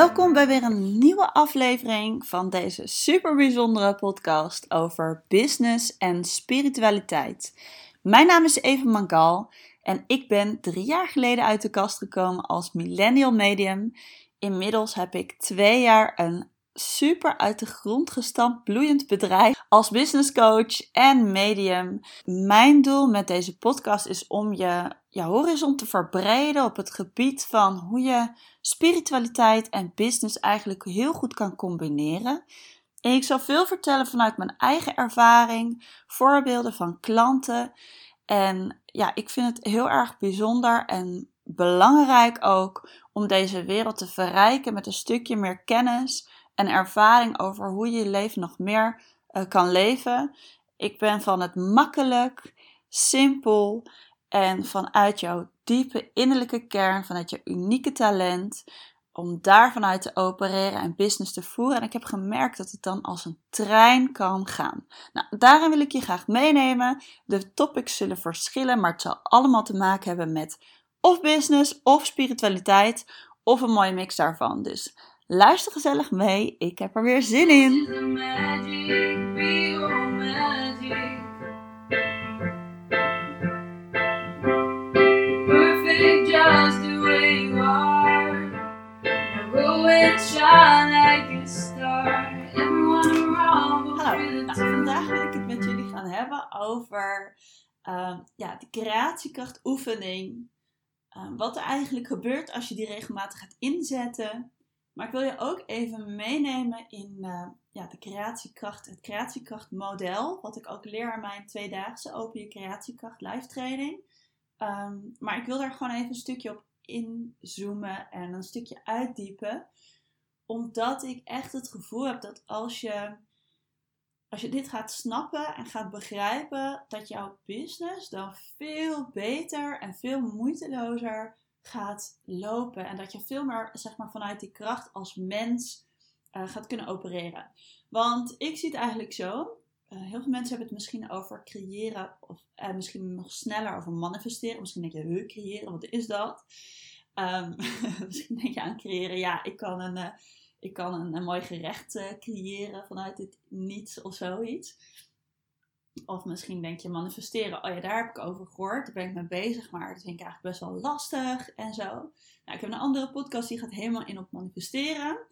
Welkom bij weer een nieuwe aflevering van deze super bijzondere podcast over business en spiritualiteit. Mijn naam is Eva Mangal en ik ben drie jaar geleden uit de kast gekomen als millennial medium. Inmiddels heb ik twee jaar een super uit de grond gestampt bloeiend bedrijf als business coach en medium. Mijn doel met deze podcast is om je, je horizon te verbreden op het gebied van hoe je spiritualiteit en business eigenlijk heel goed kan combineren. En ik zal veel vertellen vanuit mijn eigen ervaring, voorbeelden van klanten. En ja, ik vind het heel erg bijzonder en belangrijk ook om deze wereld te verrijken met een stukje meer kennis en ervaring over hoe je je leven nog meer uh, kan leven. Ik ben van het makkelijk, simpel en vanuit jouw diepe innerlijke kern, vanuit je unieke talent, om daar vanuit te opereren en business te voeren. En ik heb gemerkt dat het dan als een trein kan gaan. Nou, daarin wil ik je graag meenemen. De topics zullen verschillen, maar het zal allemaal te maken hebben met of business of spiritualiteit of een mooie mix daarvan. Dus luister gezellig mee. Ik heb er weer zin in. Hallo, nou, vandaag wil ik het met jullie gaan hebben over uh, ja, de creatiekracht oefening. Uh, wat er eigenlijk gebeurt als je die regelmatig gaat inzetten. Maar ik wil je ook even meenemen in uh, ja, de creatiekracht, het creatiekrachtmodel. Wat ik ook leer aan mijn tweedaagse Open Je Creatiekracht live training. Um, maar ik wil daar gewoon even een stukje op inzoomen en een stukje uitdiepen omdat ik echt het gevoel heb dat als je, als je dit gaat snappen en gaat begrijpen, dat jouw business dan veel beter en veel moeitelozer gaat lopen. En dat je veel meer zeg maar, vanuit die kracht als mens uh, gaat kunnen opereren. Want ik zie het eigenlijk zo. Uh, heel veel mensen hebben het misschien over creëren, of uh, misschien nog sneller over manifesteren. Misschien denk je, huh, creëren, wat is dat? Um, misschien denk je aan creëren, ja, ik kan een ik kan een, een mooi gerecht creëren vanuit het niets of zoiets. Of misschien denk je manifesteren, oh ja, daar heb ik over gehoord, daar ben ik mee bezig, maar dat vind ik eigenlijk best wel lastig en zo. Nou, ik heb een andere podcast die gaat helemaal in op manifesteren.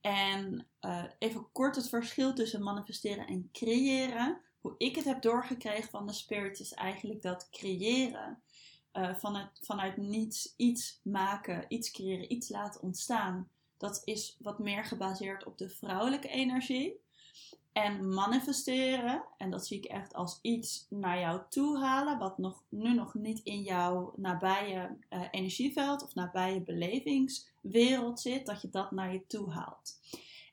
En uh, even kort het verschil tussen manifesteren en creëren. Hoe ik het heb doorgekregen van de spirit is eigenlijk dat creëren, uh, vanuit, vanuit niets iets maken, iets creëren, iets laten ontstaan dat is wat meer gebaseerd op de vrouwelijke energie. En manifesteren, en dat zie ik echt als iets naar jou toe halen, wat nog, nu nog niet in jouw nabije uh, energieveld of nabije belevingswereld zit, dat je dat naar je toe haalt.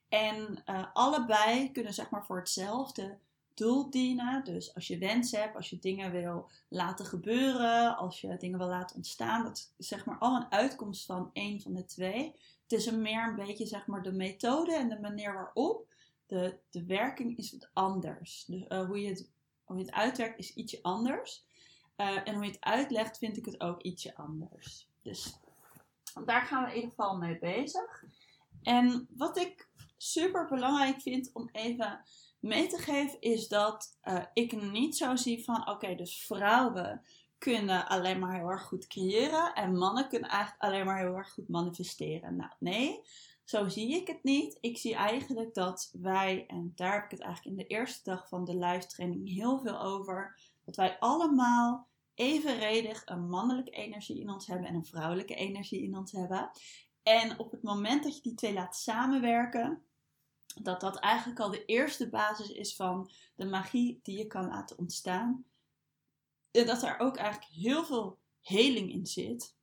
En uh, allebei kunnen zeg maar voor hetzelfde doel dienen. Dus als je wens hebt, als je dingen wil laten gebeuren, als je dingen wil laten ontstaan, dat is zeg maar al een uitkomst van één van de twee. Het is een meer een beetje zeg maar de methode en de manier waarop. De, de werking is wat anders. Dus uh, hoe, je het, hoe je het uitwerkt is ietsje anders. Uh, en hoe je het uitlegt vind ik het ook ietsje anders. Dus daar gaan we in ieder geval mee bezig. En wat ik super belangrijk vind om even mee te geven is dat uh, ik niet zo zie van oké, dus vrouwen kunnen alleen maar heel erg goed creëren en mannen kunnen eigenlijk alleen maar heel erg goed manifesteren. Nou, nee, zo zie ik het niet. Ik zie eigenlijk dat wij, en daar heb ik het eigenlijk in de eerste dag van de live training heel veel over, dat wij allemaal evenredig een mannelijke energie in ons hebben en een vrouwelijke energie in ons hebben. En op het moment dat je die twee laat samenwerken, dat dat eigenlijk al de eerste basis is van de magie die je kan laten ontstaan dat er ook eigenlijk heel veel heling in zit.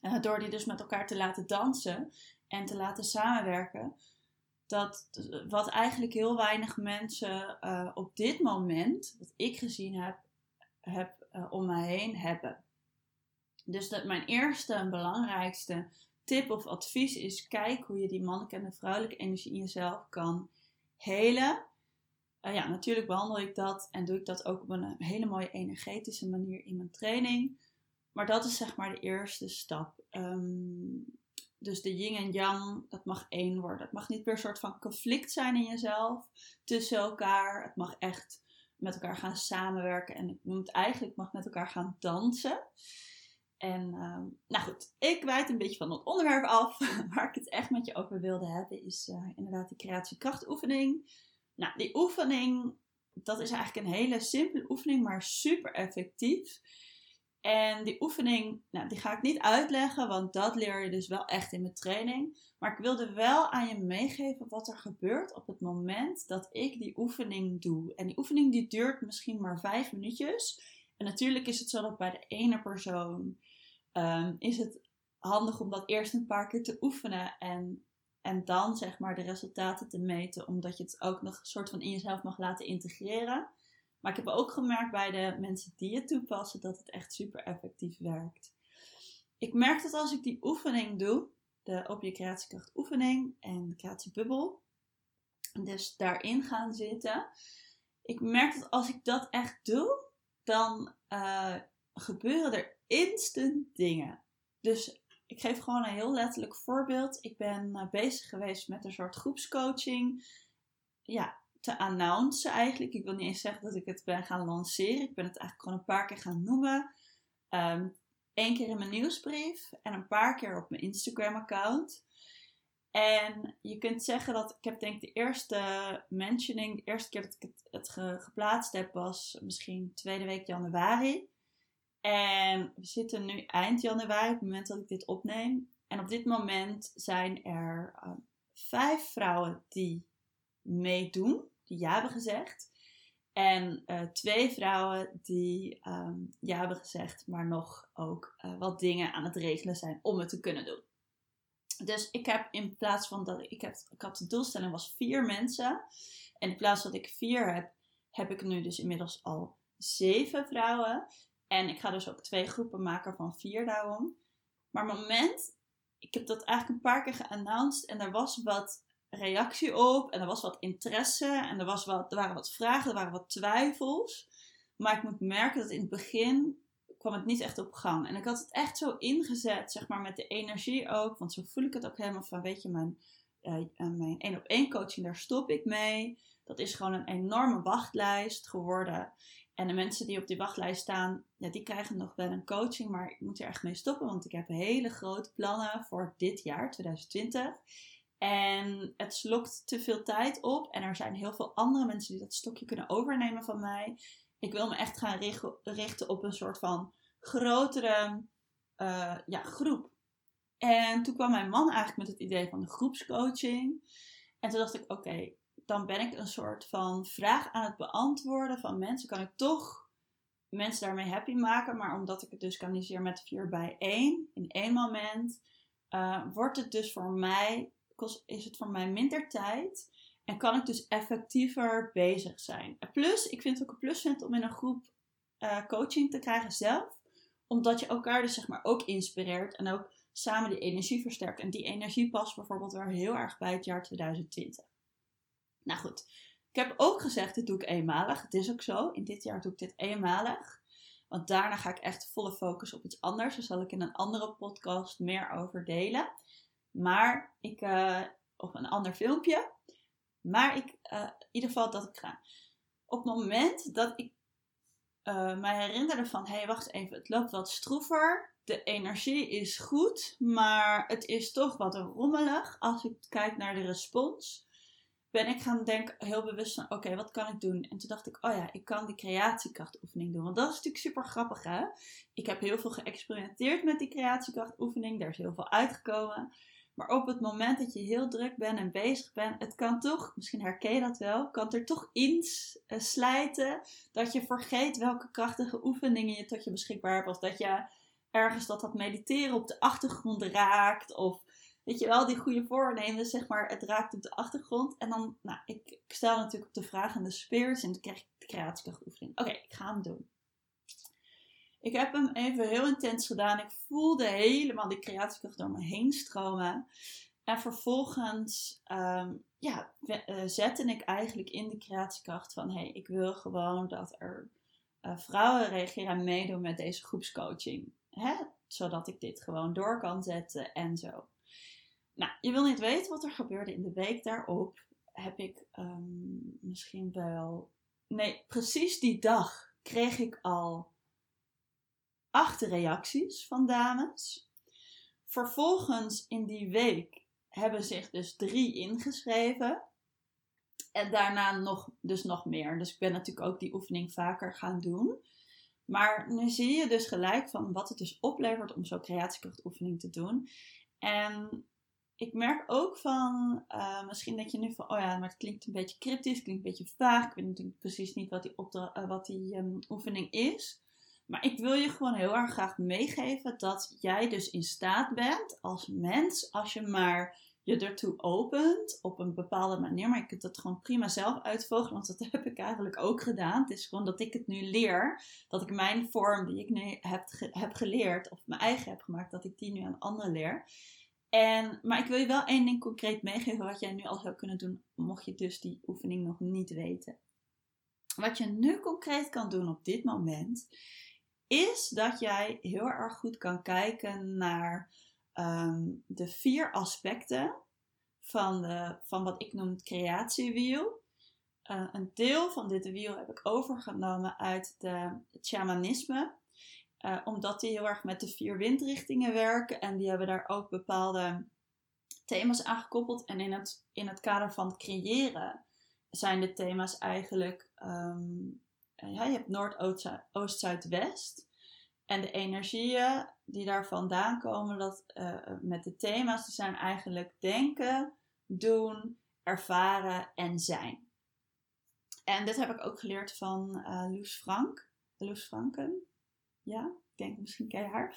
Uh, door die dus met elkaar te laten dansen en te laten samenwerken. Dat wat eigenlijk heel weinig mensen uh, op dit moment, wat ik gezien heb, heb uh, om me heen hebben. Dus dat mijn eerste en belangrijkste tip of advies is: kijk hoe je die mannelijke en vrouwelijke energie in jezelf kan helen. Uh, ja, natuurlijk behandel ik dat en doe ik dat ook op een hele mooie energetische manier in mijn training. Maar dat is zeg maar de eerste stap. Um, dus de yin en yang, dat mag één worden. Het mag niet meer een soort van conflict zijn in jezelf tussen elkaar. Het mag echt met elkaar gaan samenwerken. En het eigenlijk, mag met elkaar gaan dansen. En ehm, nou goed, ik wijd een beetje van het onderwerp af. Waar ik het echt met je over wilde hebben, is uh, inderdaad die creatiekrachtoefening. Nou, die oefening, dat is eigenlijk een hele simpele oefening, maar super effectief. En die oefening, nou, die ga ik niet uitleggen, want dat leer je dus wel echt in mijn training. Maar ik wilde wel aan je meegeven wat er gebeurt op het moment dat ik die oefening doe. En die oefening die duurt misschien maar vijf minuutjes. En natuurlijk is het zo dat bij de ene persoon um, is het handig om dat eerst een paar keer te oefenen en, en dan zeg maar de resultaten te meten, omdat je het ook nog een soort van in jezelf mag laten integreren. Maar ik heb ook gemerkt bij de mensen die het toepassen dat het echt super effectief werkt. Ik merk dat als ik die oefening doe, de object oefening en creatiebubbel, dus daarin gaan zitten. Ik merk dat als ik dat echt doe, dan uh, gebeuren er instant dingen. Dus ik geef gewoon een heel letterlijk voorbeeld. Ik ben uh, bezig geweest met een soort groepscoaching. Ja, te announcen eigenlijk. Ik wil niet eens zeggen dat ik het ben gaan lanceren. Ik ben het eigenlijk gewoon een paar keer gaan noemen. Um, Eén keer in mijn nieuwsbrief en een paar keer op mijn Instagram account. En je kunt zeggen dat ik heb denk de eerste mentioning, de eerste keer dat ik het, geplaatst heb was misschien tweede week januari. En we zitten nu eind januari, op het moment dat ik dit opneem. En op dit moment zijn er uh, vijf vrouwen die meedoen die ja hebben gezegd. En uh, twee vrouwen die um, ja hebben gezegd, maar nog ook uh, wat dingen aan het regelen zijn om het te kunnen doen. Dus ik heb in plaats van dat ik, heb, ik had de doelstelling was vier mensen. En in plaats dat ik vier heb, heb ik nu dus inmiddels al zeven vrouwen. En ik ga dus ook twee groepen maken van vier daarom. Maar het moment, ik heb dat eigenlijk een paar keer geannounced en er was wat reactie op en er was wat interesse en er, was wat, er waren wat vragen, er waren wat twijfels. Maar ik moet merken dat in het begin kwam het niet echt op gang. En ik had het echt zo ingezet, zeg maar, met de energie ook. Want zo voel ik het ook helemaal van, weet je, mijn, uh, mijn één op één coaching, daar stop ik mee. Dat is gewoon een enorme wachtlijst geworden. En de mensen die op die wachtlijst staan, ja, die krijgen nog wel een coaching. Maar ik moet er echt mee stoppen, want ik heb hele grote plannen voor dit jaar, 2020. En het slokt te veel tijd op. En er zijn heel veel andere mensen die dat stokje kunnen overnemen van mij. Ik wil me echt gaan richten op een soort van grotere uh, ja, groep. En toen kwam mijn man eigenlijk met het idee van de groepscoaching. En toen dacht ik, oké, dan ben ik een soort van vraag aan het beantwoorden van mensen. Kan ik toch mensen daarmee happy maken. Maar omdat ik het dus kanaliseer met 4 bij 1 in één moment, uh, wordt het dus voor mij is het voor mij minder tijd. En kan ik dus effectiever bezig zijn. Plus, ik vind het ook een pluspunt om in een groep uh, coaching te krijgen zelf. Omdat je elkaar dus zeg maar ook inspireert. En ook samen die energie versterkt. En die energie past bijvoorbeeld weer heel erg bij het jaar 2020. Nou goed. Ik heb ook gezegd, dit doe ik eenmalig. Het is ook zo. In dit jaar doe ik dit eenmalig. Want daarna ga ik echt volle focus op iets anders. Daar zal ik in een andere podcast meer over delen. Maar ik, uh, of een ander filmpje. Maar ik, uh, in ieder geval dat ik ga. Op het moment dat ik uh, mij herinnerde van, hé hey, wacht even, het loopt wat stroever. De energie is goed, maar het is toch wat rommelig als ik kijk naar de respons. Ben ik gaan denken, heel bewust van, oké, wat kan ik doen? En toen dacht ik, oh ja, ik kan die creatiekrachtoefening doen. Want dat is natuurlijk super grappig, hè? Ik heb heel veel geëxperimenteerd met die creatiekrachtoefening. Daar is heel veel uitgekomen. Maar op het moment dat je heel druk bent en bezig bent, het kan toch, misschien herken je dat wel, kan er toch iets uh, slijten dat je vergeet welke krachtige oefeningen je tot je beschikbaar hebt. Of dat je ergens dat dat mediteren op de achtergrond raakt. Of weet je wel, die goede voornemens, zeg maar, het raakt op de achtergrond. En dan, nou, ik, ik stel natuurlijk op de vraag aan de spirits en dan krijg ik de creatiekrachtoefening. Oké, ik ga hem doen. Ik heb hem even heel intens gedaan. Ik voelde helemaal die creatiekracht door me heen stromen. En vervolgens um, ja, uh, zette ik eigenlijk in de creatiekracht van... hé, hey, ik wil gewoon dat er uh, vrouwen reageren en meedoen met deze groepscoaching. Hè? Zodat ik dit gewoon door kan zetten en zo. Nou, je wil niet weten wat er gebeurde in de week daarop. Heb ik ehm, misschien wel. Nee, precies die dag kreeg ik al reacties van dames. Vervolgens in die week hebben zich dus drie ingeschreven. En daarna nog, dus nog meer. Dus ik ben natuurlijk ook die oefening vaker gaan doen. Maar nu zie je dus gelijk van wat het dus oplevert om zo'n creatiekrachtoefening te doen. En ik merk ook van, uh, misschien dat je nu van, oh ja, maar het klinkt een beetje cryptisch, klinkt een beetje vaag. Ik weet natuurlijk precies niet wat die, uh, wat die um, oefening is. Maar ik wil je gewoon heel erg graag meegeven dat jij dus in staat bent als mens, als je maar je ertoe opent op een bepaalde manier. Maar je kunt dat gewoon prima zelf uitvogelen, want dat heb ik eigenlijk ook gedaan. Het is gewoon dat ik het nu leer, dat ik mijn vorm die ik nu heb, heb geleerd, of mijn eigen heb gemaakt, dat ik die nu aan anderen leer. En, maar ik wil je wel één ding concreet meegeven wat jij nu al zou kunnen doen, mocht je dus die oefening nog niet weten. Wat je nu concreet kan doen op dit moment, is dat jij heel erg goed kan kijken naar Ehm, de vier aspecten van, van wat ik noem het creatiewiel. Uh, een deel van dit wiel heb ik overgenomen uit de, het shamanisme. Uh, omdat die heel erg met de vier windrichtingen werken. En die hebben daar ook bepaalde thema's aan gekoppeld. En in het, in het kader van creëren zijn de thema's eigenlijk... Um, ja, je hebt Noord, Oost, Zuid, West. En de energieën die daar vandaan komen, dat, uh, met de thema's, die zijn eigenlijk denken, doen, ervaren en zijn. En dit heb ik ook geleerd van uh, Loes Frank. Loes Franken. Ja, ik denk misschien je haar.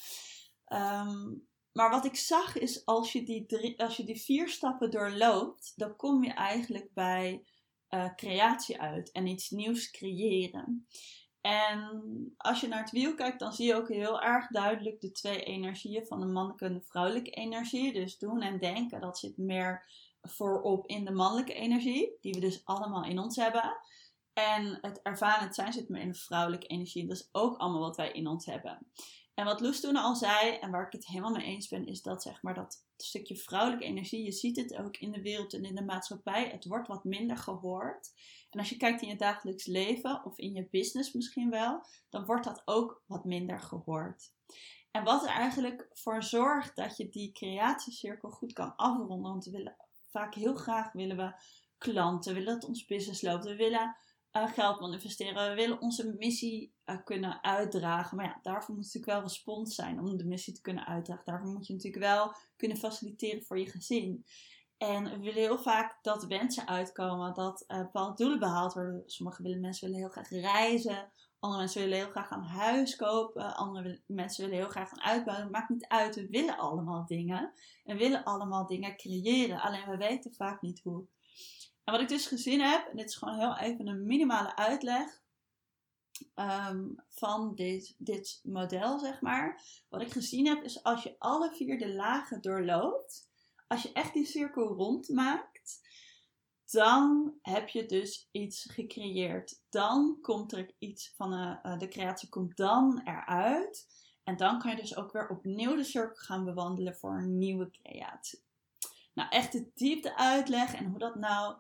Um, maar wat ik zag is, als je, die drie, als je die vier stappen doorloopt, dan kom je eigenlijk bij uh, creatie uit en iets nieuws creëren. En als je naar het wiel kijkt, dan zie je ook heel erg duidelijk de twee energieën van de mannelijke en de vrouwelijke energie. Dus doen en denken, dat zit meer voorop in de mannelijke energie, die we dus allemaal in ons hebben. En het ervaren, het zijn zit meer in de vrouwelijke energie. Dat is ook allemaal wat wij in ons hebben. En wat Loes toen al zei, en waar ik het helemaal mee eens ben, is dat zeg maar dat stukje vrouwelijke energie, je ziet het ook in de wereld en in de maatschappij, het wordt wat minder gehoord. En als je kijkt in je dagelijks leven of in je business misschien wel, dan wordt dat ook wat minder gehoord. En wat er eigenlijk voor zorgt dat je die creatiecirkel goed kan afronden, want we willen vaak heel graag willen we klanten, willen dat ons business loopt, we willen uh, geld manifesteren. We willen onze missie uh, kunnen uitdragen. Maar ja, daarvoor moet natuurlijk wel respons zijn om de missie te kunnen uitdragen. Daarvoor moet je natuurlijk wel kunnen faciliteren voor je gezin. En we willen heel vaak dat wensen uitkomen, dat uh, bepaalde doelen behaald worden. Sommige willen, mensen willen heel graag reizen. Andere mensen willen heel graag een huis kopen. Andere mensen willen heel graag een uitbouwen. Het maakt niet uit. We willen allemaal dingen. En willen allemaal dingen creëren. Alleen we weten vaak niet hoe. En wat ik dus gezien heb, en dit is gewoon heel even een minimale uitleg um, van dit, dit model, zeg maar. Wat ik gezien heb, is als je alle vier de lagen doorloopt, als je echt die cirkel rond maakt, dan heb je dus iets gecreëerd. Dan komt er iets van uh, de creatie komt dan eruit. En dan kan je dus ook weer opnieuw de cirkel gaan bewandelen voor een nieuwe creatie. Nou, echt de diepte uitleg en hoe dat nou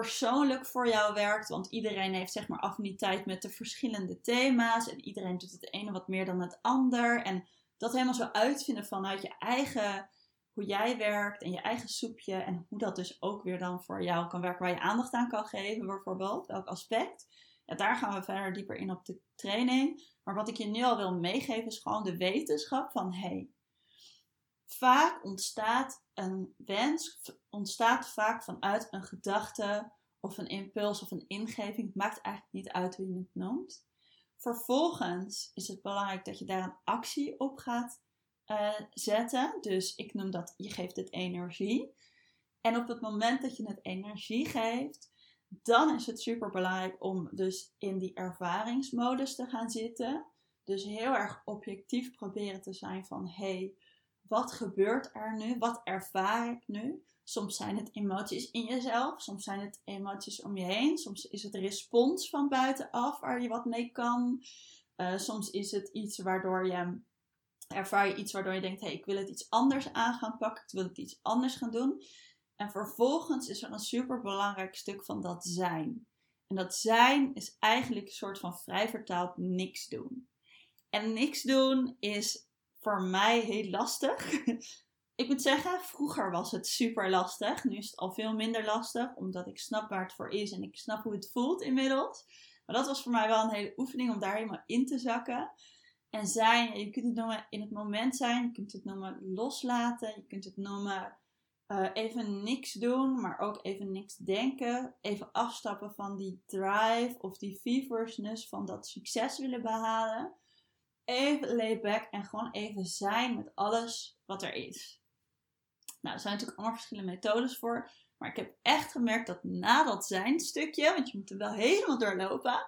persoonlijk voor jou werkt. Want iedereen heeft zeg maar affiniteit met de verschillende thema's. En iedereen doet het ene wat meer dan het ander. En dat helemaal zo uitvinden vanuit je eigen, hoe jij werkt en je eigen soepje. En hoe dat dus ook weer dan voor jou kan werken. Waar je aandacht aan kan geven bijvoorbeeld. Welk aspect. Ja, daar gaan we verder dieper in op de training. Maar wat ik je nu al wil meegeven is gewoon de wetenschap van hey, vaak ontstaat een wens, ontstaat vaak vanuit een gedachte of een impuls of een ingeving. Het maakt eigenlijk niet uit hoe je het noemt. Vervolgens is het belangrijk dat je daar een actie op gaat uh, zetten. Dus ik noem dat je geeft het energie. En op het moment dat je het energie geeft, dan is het super belangrijk om dus in die ervaringsmodus te gaan zitten. Dus heel erg objectief proberen te zijn van hey, wat gebeurt er nu? Wat ervaar ik nu? Soms zijn het emoties in jezelf, soms zijn het emoties om je heen, soms is het respons van buitenaf waar je wat mee kan. Uh, soms is het iets waardoor je Ervaar je iets waardoor je denkt, hé, hey, ik wil het iets anders aan gaan pakken, ik wil het iets anders gaan doen. En vervolgens is er een super belangrijk stuk van dat zijn. En dat zijn is eigenlijk een soort van vrij vertaald niks doen. En niks doen is voor mij heel lastig. ik moet zeggen, vroeger was het super lastig. Nu is het al veel minder lastig, omdat ik snap waar het voor is en ik snap hoe het voelt inmiddels. Maar dat was voor mij wel een hele oefening om daar helemaal in te zakken. En zijn, je kunt het noemen in het moment zijn, je kunt het noemen loslaten, je kunt het noemen uh, even niks doen, maar ook even niks denken. Even afstappen van die drive of die feverishness van dat succes willen behalen. Even lay back en gewoon even zijn met alles wat er is. Nou, er zijn natuurlijk allemaal verschillende methodes voor. Maar ik heb echt gemerkt dat na dat zijn stukje, want je moet er wel helemaal doorlopen,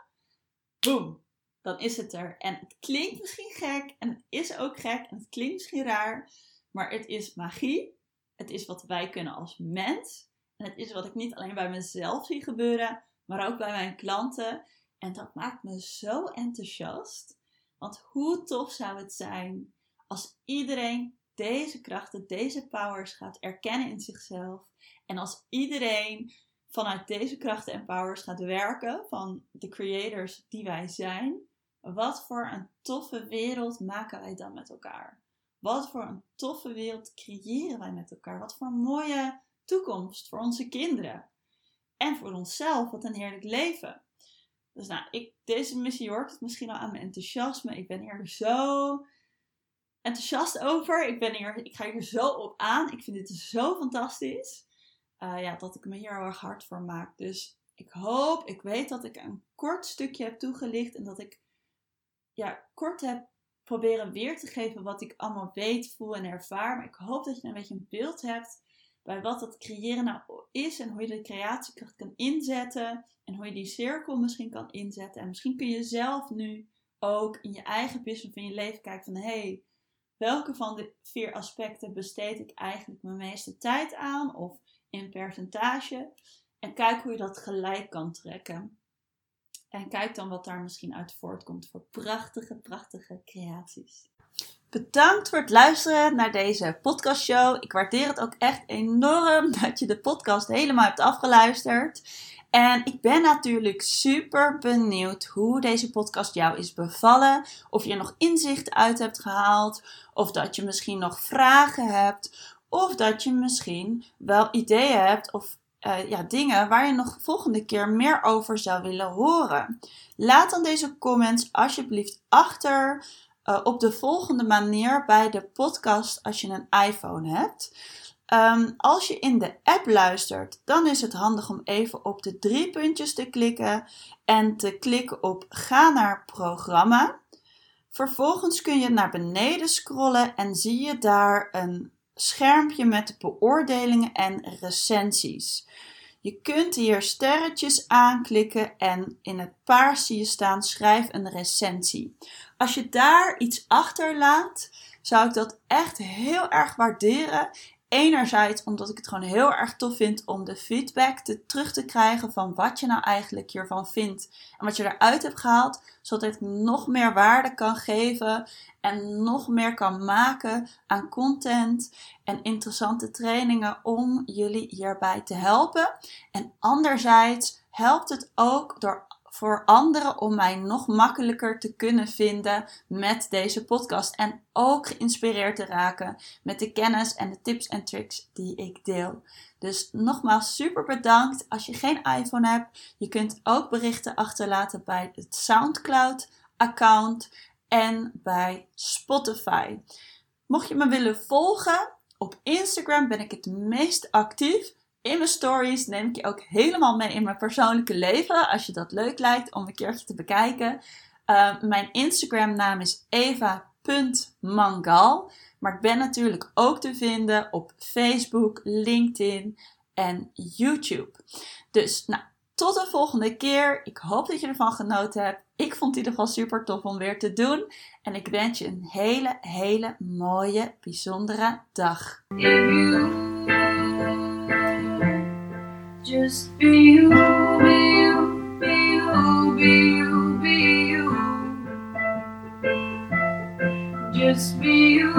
boom, dan is het er. En het klinkt misschien gek en het is ook gek en het klinkt misschien raar, maar het is magie het is wat wij kunnen als mens. En het is wat ik niet alleen bij mezelf zie gebeuren, maar ook bij mijn klanten. En dat maakt me zo enthousiast. Want hoe tof zou het zijn als iedereen deze krachten, deze powers gaat erkennen in zichzelf. En als iedereen vanuit deze krachten en powers gaat werken, van de creators die wij zijn. Wat voor een toffe wereld maken wij dan met elkaar? Wat voor een toffe wereld creëren wij met elkaar? Wat voor een mooie toekomst voor onze kinderen. En voor onszelf, wat een heerlijk leven. Dus nou, ik, deze missie hoort het misschien al aan mijn enthousiasme. Ik ben hier zo enthousiast over. Ik, ben hier, ik ga hier zo op aan. Ik vind dit zo fantastisch. Uh, ja, dat ik me hier heel erg hard voor maak. Dus ik hoop, ik weet dat ik een kort stukje heb toegelicht. En dat ik ja, kort heb proberen weer te geven wat ik allemaal weet, voel en ervaar. Maar ik hoop dat je een beetje een beeld hebt bij wat dat creëren nou is en hoe je de creatiekracht kan inzetten en hoe je die cirkel misschien kan inzetten. En misschien kun je zelf nu ook in je eigen business of in je leven kijken van hé, hey, welke van de vier aspecten besteed ik eigenlijk mijn meeste tijd aan of in percentage. En kijk hoe je dat gelijk kan trekken. En kijk dan wat daar misschien uit voortkomt voor prachtige, prachtige creaties. Bedankt voor het luisteren naar deze podcastshow. Ik waardeer het ook echt enorm dat je de podcast helemaal hebt afgeluisterd. En ik ben natuurlijk super benieuwd hoe deze podcast jou is bevallen. Of je nog inzichten uit hebt gehaald. Of dat je misschien nog vragen hebt. Of dat je misschien wel ideeën hebt of uh, ja, dingen waar je nog volgende keer meer over zou willen horen. Laat dan deze comments alsjeblieft achter uh, op de volgende manier bij de podcast als je een iPhone hebt. Um, als je in de app luistert, dan is het handig om even op de drie puntjes te klikken en te klikken op ga naar programma. Vervolgens kun je naar beneden scrollen en zie je daar een schermpje met beoordelingen en recensies. Je kunt hier sterretjes aanklikken en in het paars zie je staan schrijf een recensie. Als je daar iets achterlaat, zou ik dat echt heel erg waarderen Enerzijds omdat ik het gewoon heel erg tof vind om de feedback te, terug te krijgen van wat je nou eigenlijk hiervan vindt en wat je eruit hebt gehaald, zodat ik nog meer waarde kan geven en nog meer kan maken aan content en interessante trainingen om jullie hierbij te helpen. En anderzijds helpt het ook door voor anderen om mij nog makkelijker te kunnen vinden met deze podcast. En ook geïnspireerd te raken met de kennis en de tips en tricks die ik deel. Dus nogmaals super bedankt. Als je geen iPhone hebt, je kunt ook berichten achterlaten bij het SoundCloud account en bij Spotify. Mocht je me willen volgen, op Instagram ben ik het meest actief. In mijn stories neem ik je ook helemaal mee in mijn persoonlijke leven. Als je dat leuk lijkt om een keertje te bekijken. Uh, mijn Instagram naam is eva.mangal. Maar ik ben natuurlijk ook te vinden op Facebook, LinkedIn en YouTube. Dus nou, tot de volgende keer. Ik hoop dat je ervan genoten hebt. Ik vond het in ieder geval super tof om weer te doen. En ik wens je een hele, hele mooie, bijzondere dag. Just be you, be you, be you, be you, be you. Just be you,